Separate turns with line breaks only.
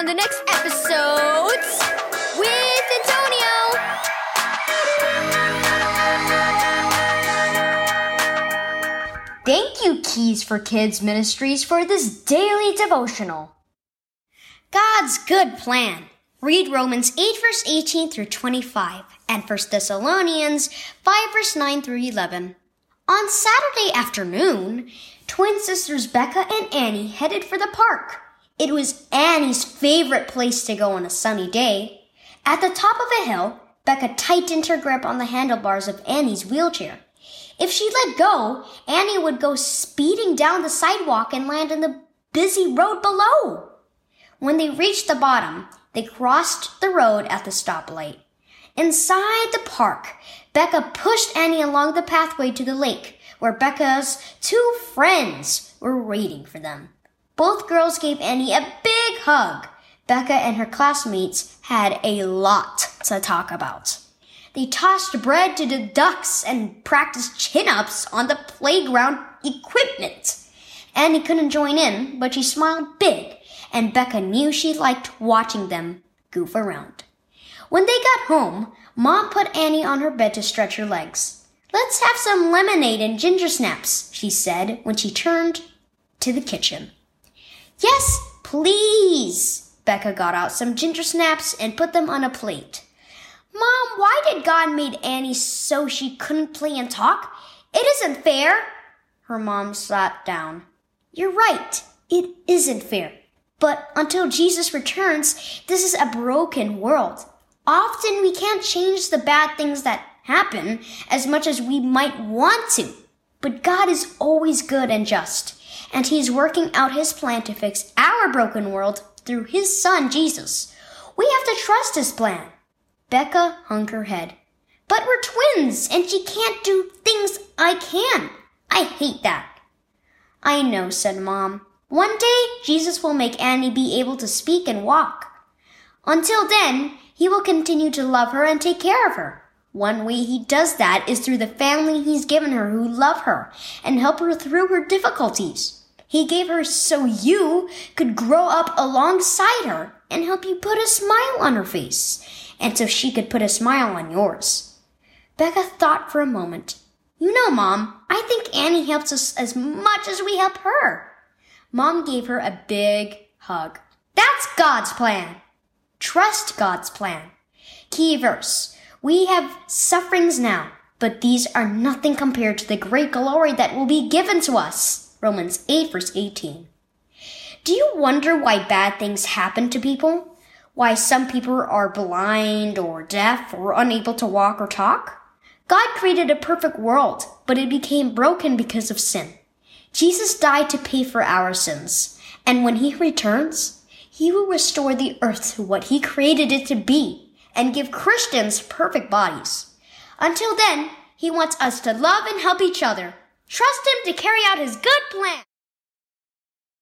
on the next epiSOWdes with Antonio.
Thank you, Keys for Kids Ministries, for this daily devotional.
God's good plan. Read Romans 8 verse 18 through 25 and 1 Thessalonians 5 verse 9 through 11. On Saturday afternoon, twin sisters Becca and Annie headed for the park. It was Annie's favorite place to go on a sunny day. At the top of a hill, Becca tightened her grip on the handlebars of Annie's wheelchair. If she let go, Annie would go speeding down the sidewalk and land in the busy road below. When they reached the bottom, they crossed the road at the stoplight. Inside the park, Becca pushed Annie along the pathway to the lake, where Becca's two friends were waiting for them. Both girls gave Annie a big hug. Becca and her classmates had a lot to talk about. They tossed bread to the ducks and practiced chin ups on the playground equipment. Annie couldn't join in, but she smiled big, and Becca knew she liked watching them goof around. When they got home, Mom put Annie on her bed to stretch her legs. Let's have some lemonade and ginger snaps, she said when she turned to the kitchen. Yes, please. Becca got out some ginger snaps and put them on a plate. Mom, why did God made Annie so she couldn't play and talk? It isn't fair. Her mom sat down. You're right. It isn't fair. But until Jesus returns, this is a broken world. Often we can't change the bad things that happen as much as we might want to. But God is always good and just, and He's working out His plan to fix our broken world through His Son, Jesus. We have to trust His plan. Becca hung her head. But we're twins, and she can't do things I can. I hate that. I know, said Mom. One day, Jesus will make Annie be able to speak and walk. Until then, he will continue to love her and take care of her. One way he does that is through the family he's given her who love her and help her through her difficulties. He gave her so you could grow up alongside her and help you put a smile on her face, and so she could put a smile on yours. Becca thought for a moment. You know, Mom, I think Annie helps us as much as we help her. Mom gave her a big hug. That's God's plan. Trust God's plan. Key verse. We have sufferings now, but these are nothing compared to the great glory that will be given to us. Romans 8 verse 18. Do you wonder why bad things happen to people? Why some people are blind or deaf or unable to walk or talk? God created a perfect world, but it became broken because of sin. Jesus died to pay for our sins, and when he returns, he will restore the earth to what he created it to be and give Christians perfect bodies. Until then, he wants us to love and help each other. Trust him to carry out his good plan.